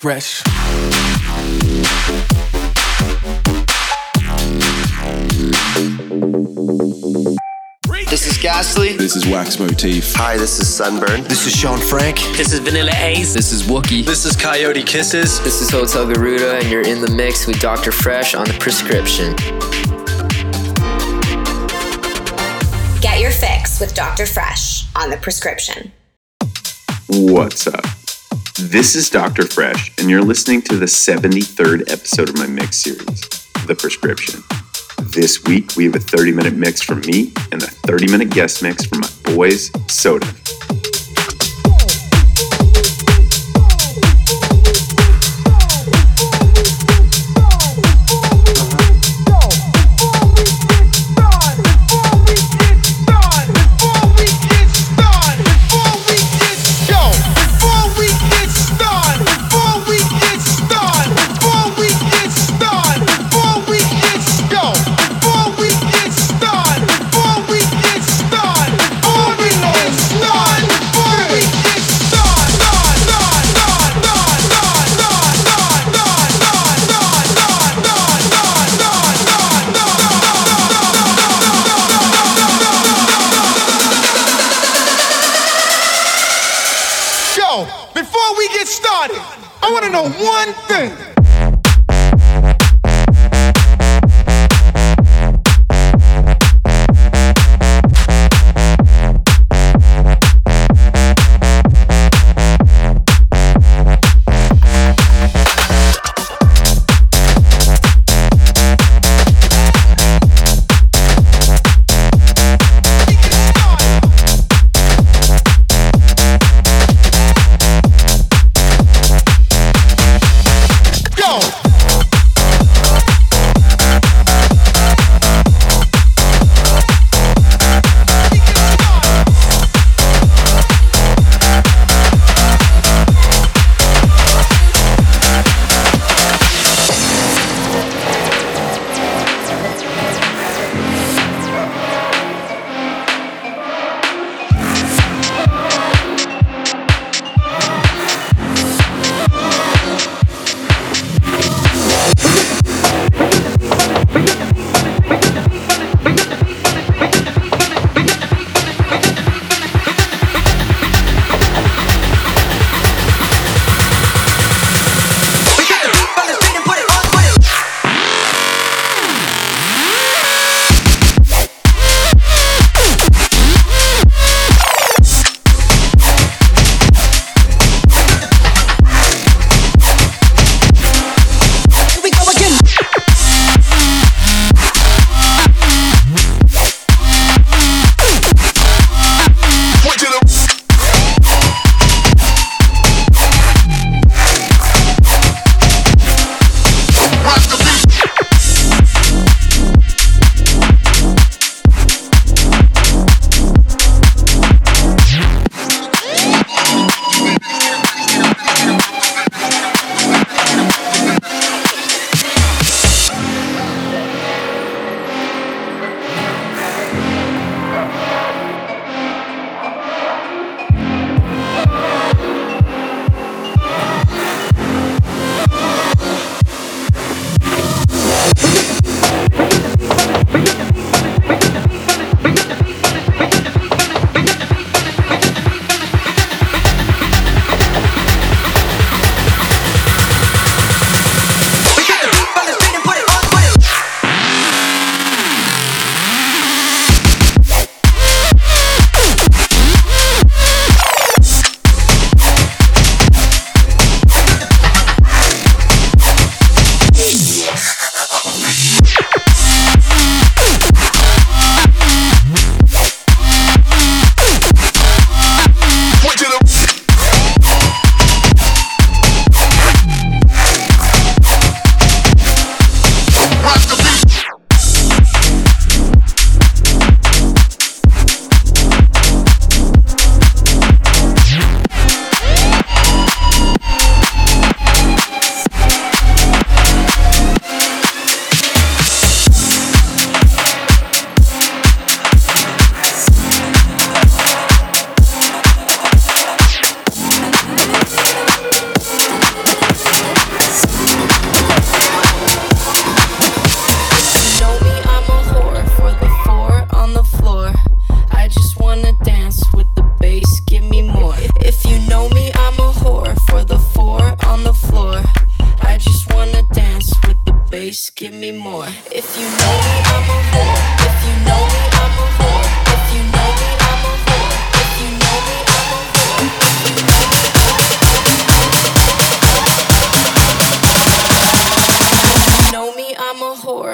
Fresch. This is Ghastly. This is Wax Motif. Hi, this is Sunburn. This is Shaun Frank. This is Vanilla Ace. This is Wookie. This is Coyote Kisses. This is Hotel Garuda, and you're in the mix with Dr. Fresch on the prescription. Get your fix with Dr. Fresch on the prescription. What's up? This is Dr. Fresch, and you're listening to the 73rd episode of my mix series, The Prescription. This week, we have a 30 minute mix from me and a 30 minute guest mix from my boys, SODF.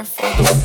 powerful.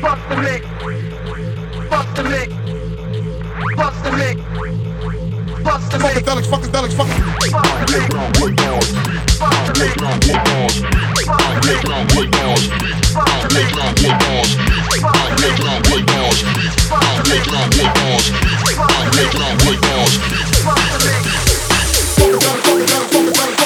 Fuck the mix. Fuck the mix. Fuck the mix. Fuck the mix. Funkadelics, funkadelics, funkadelics. Fuck the mix. Fuck the mix. Fuck the mix. Fuck the mix. Fuck the mix. Fuck the mix. Fuck the mix. Funkadelics, funkadelics, funkadelics.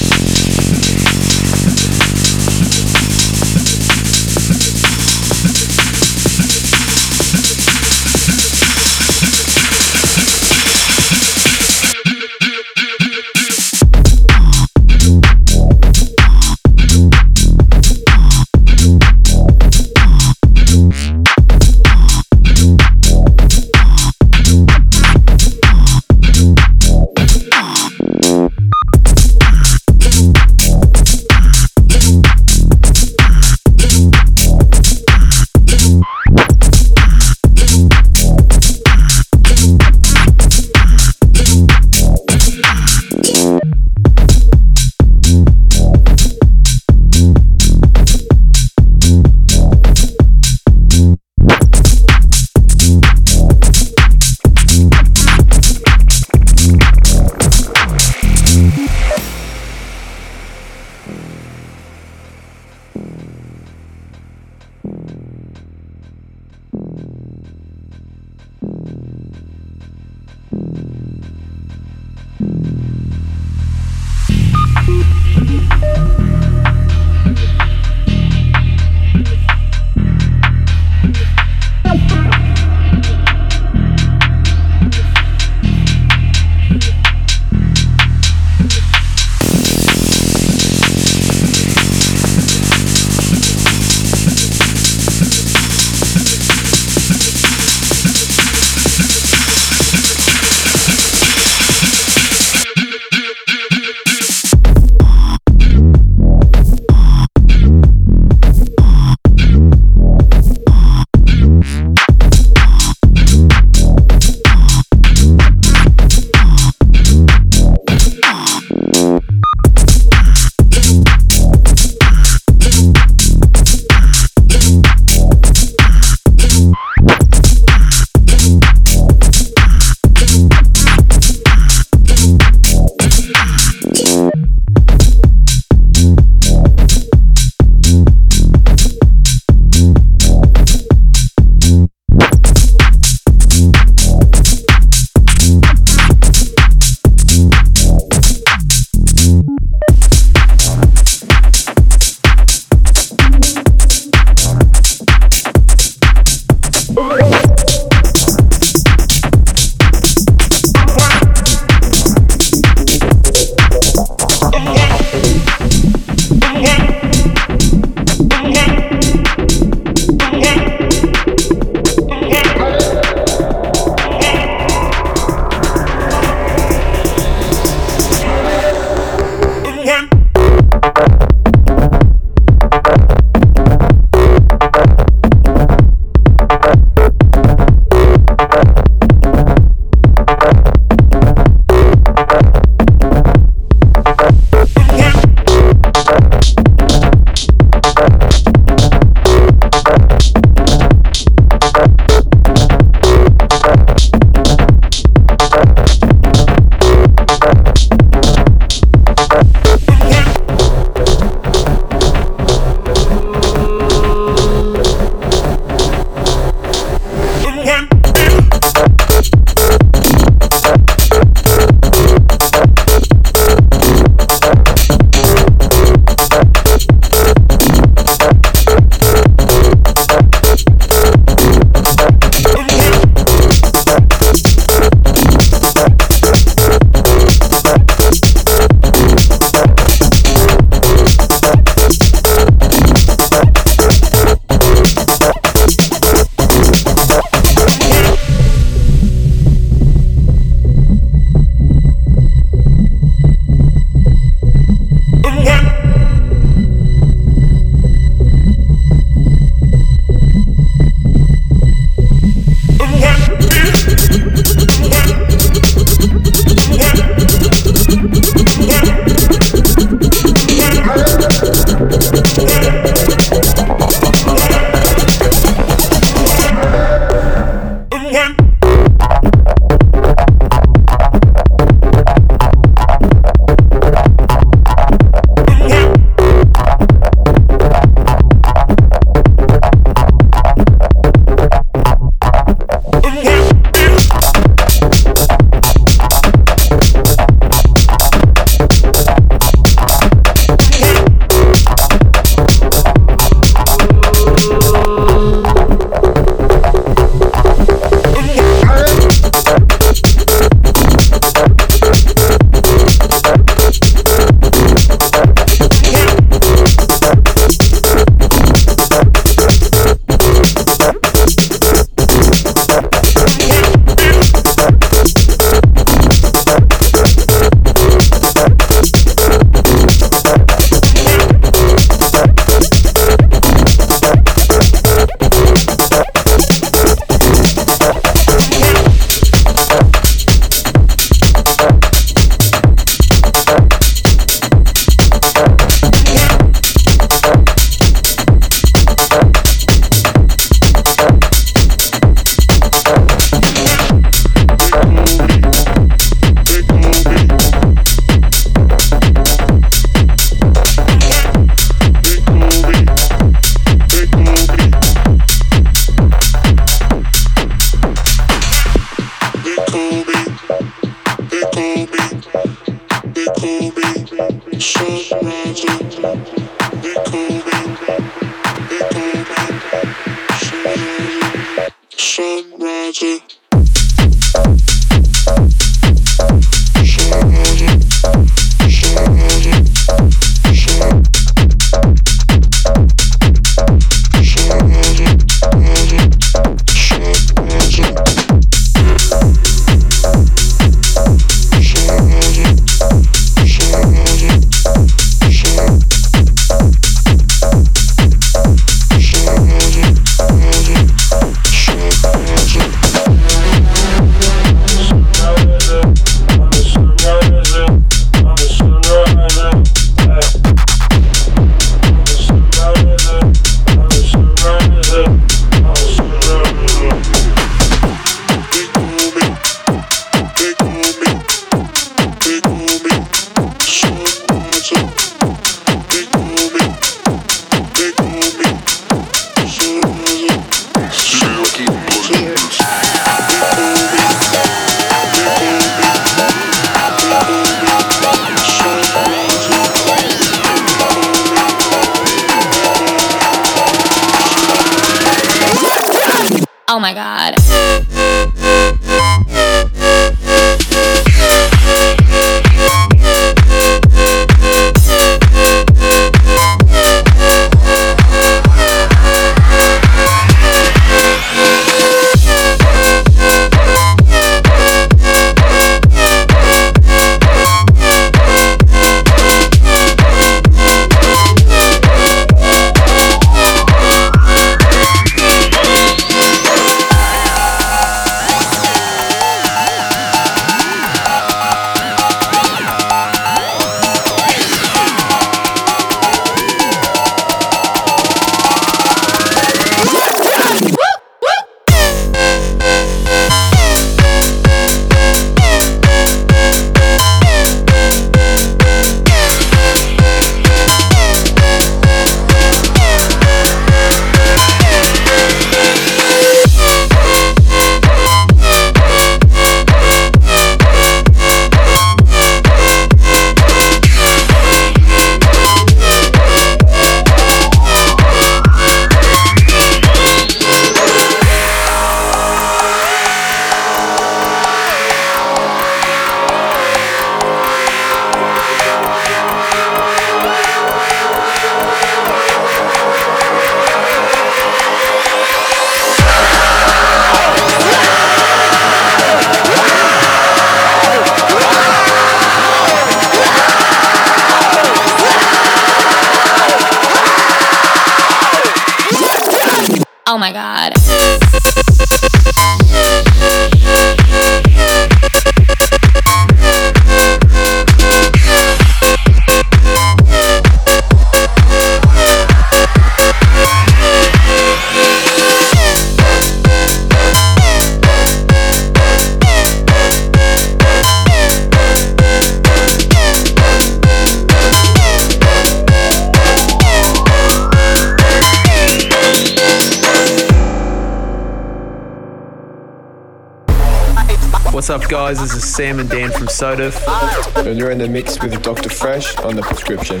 Sam and Dan from SODF. And you're in the mix with Dr. Fresch on the prescription.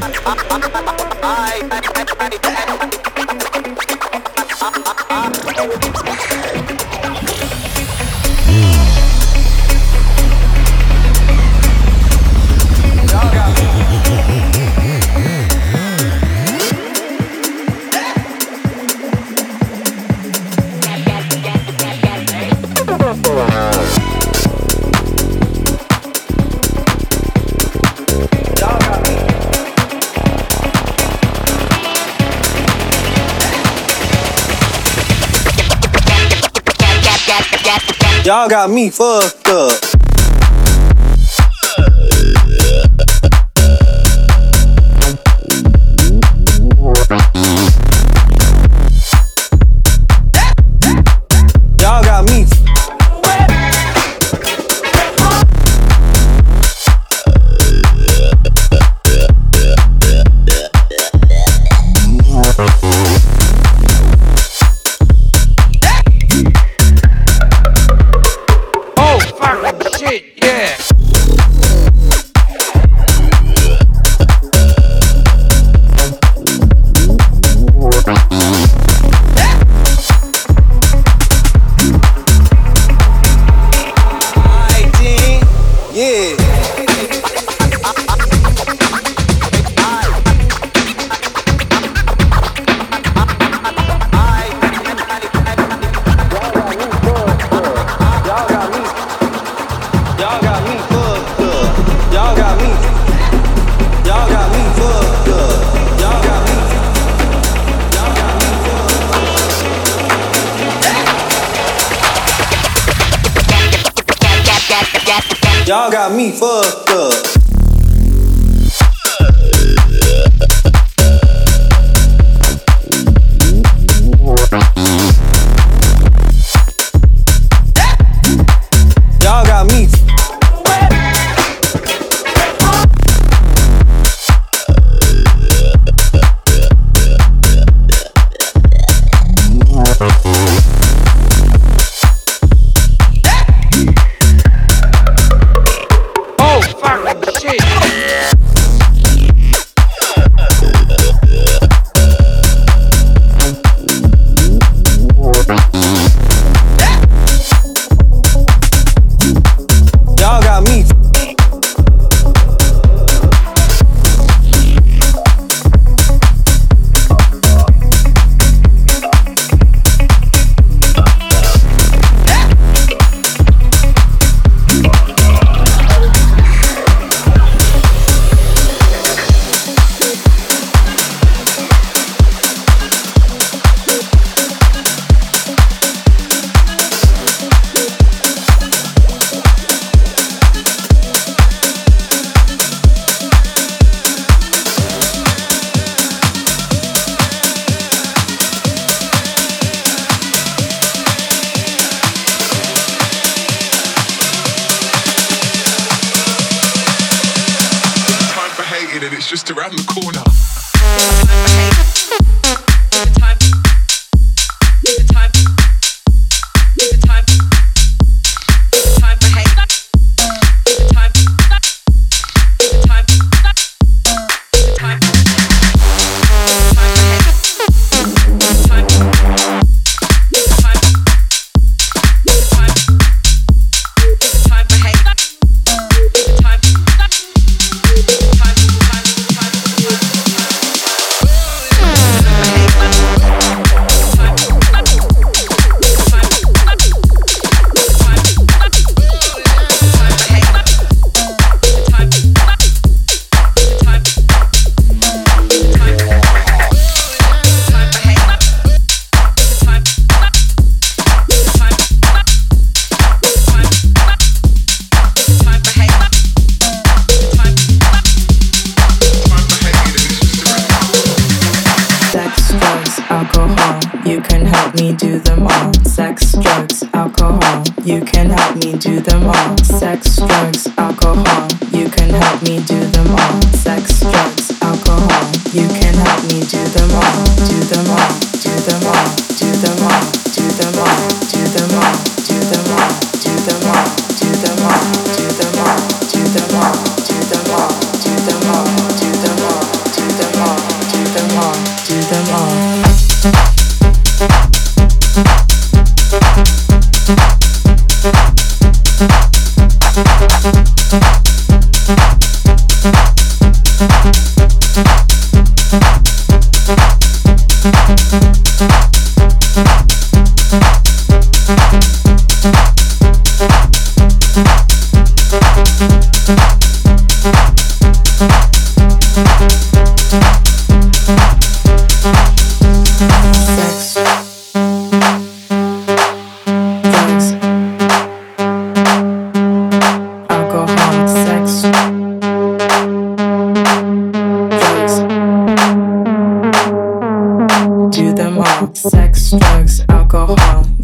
Y'all got me fucked up.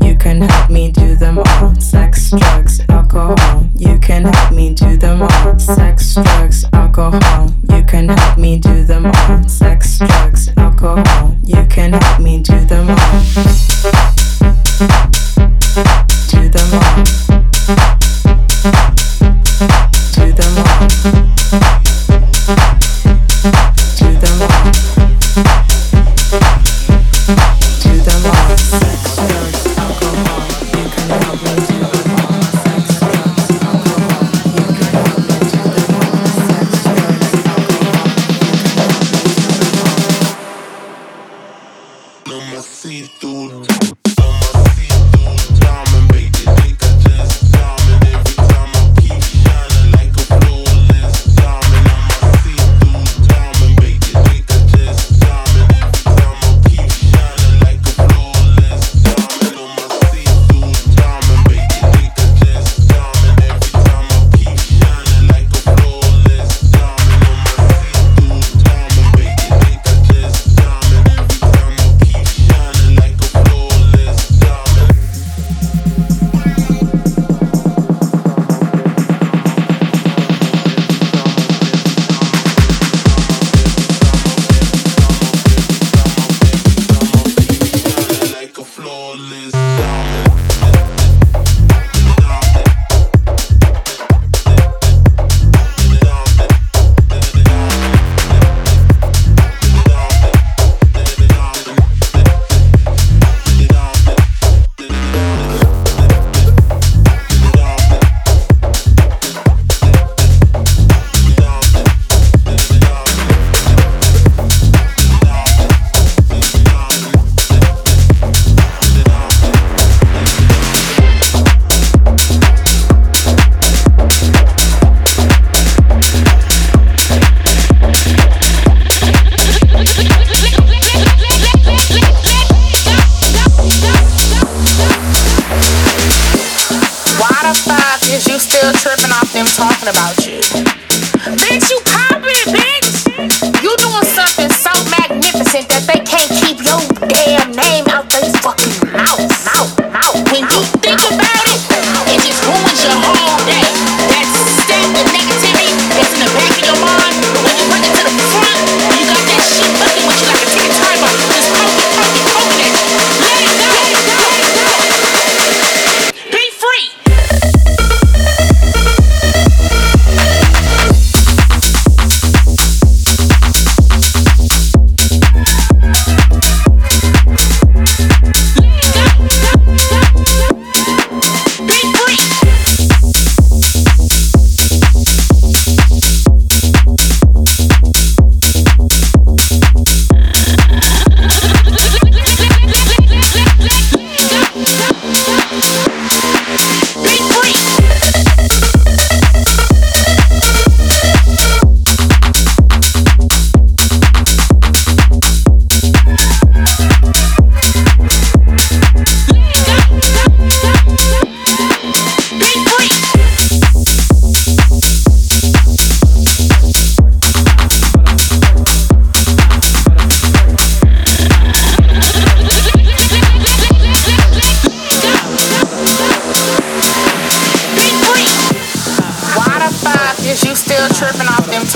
You can help me do them all. Sex, drugs, alcohol. You can help me do them all. Sex, drugs, alcohol. You can help me do them all. Sex, drugs, alcohol. You can help me do them all.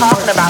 I'm talking about.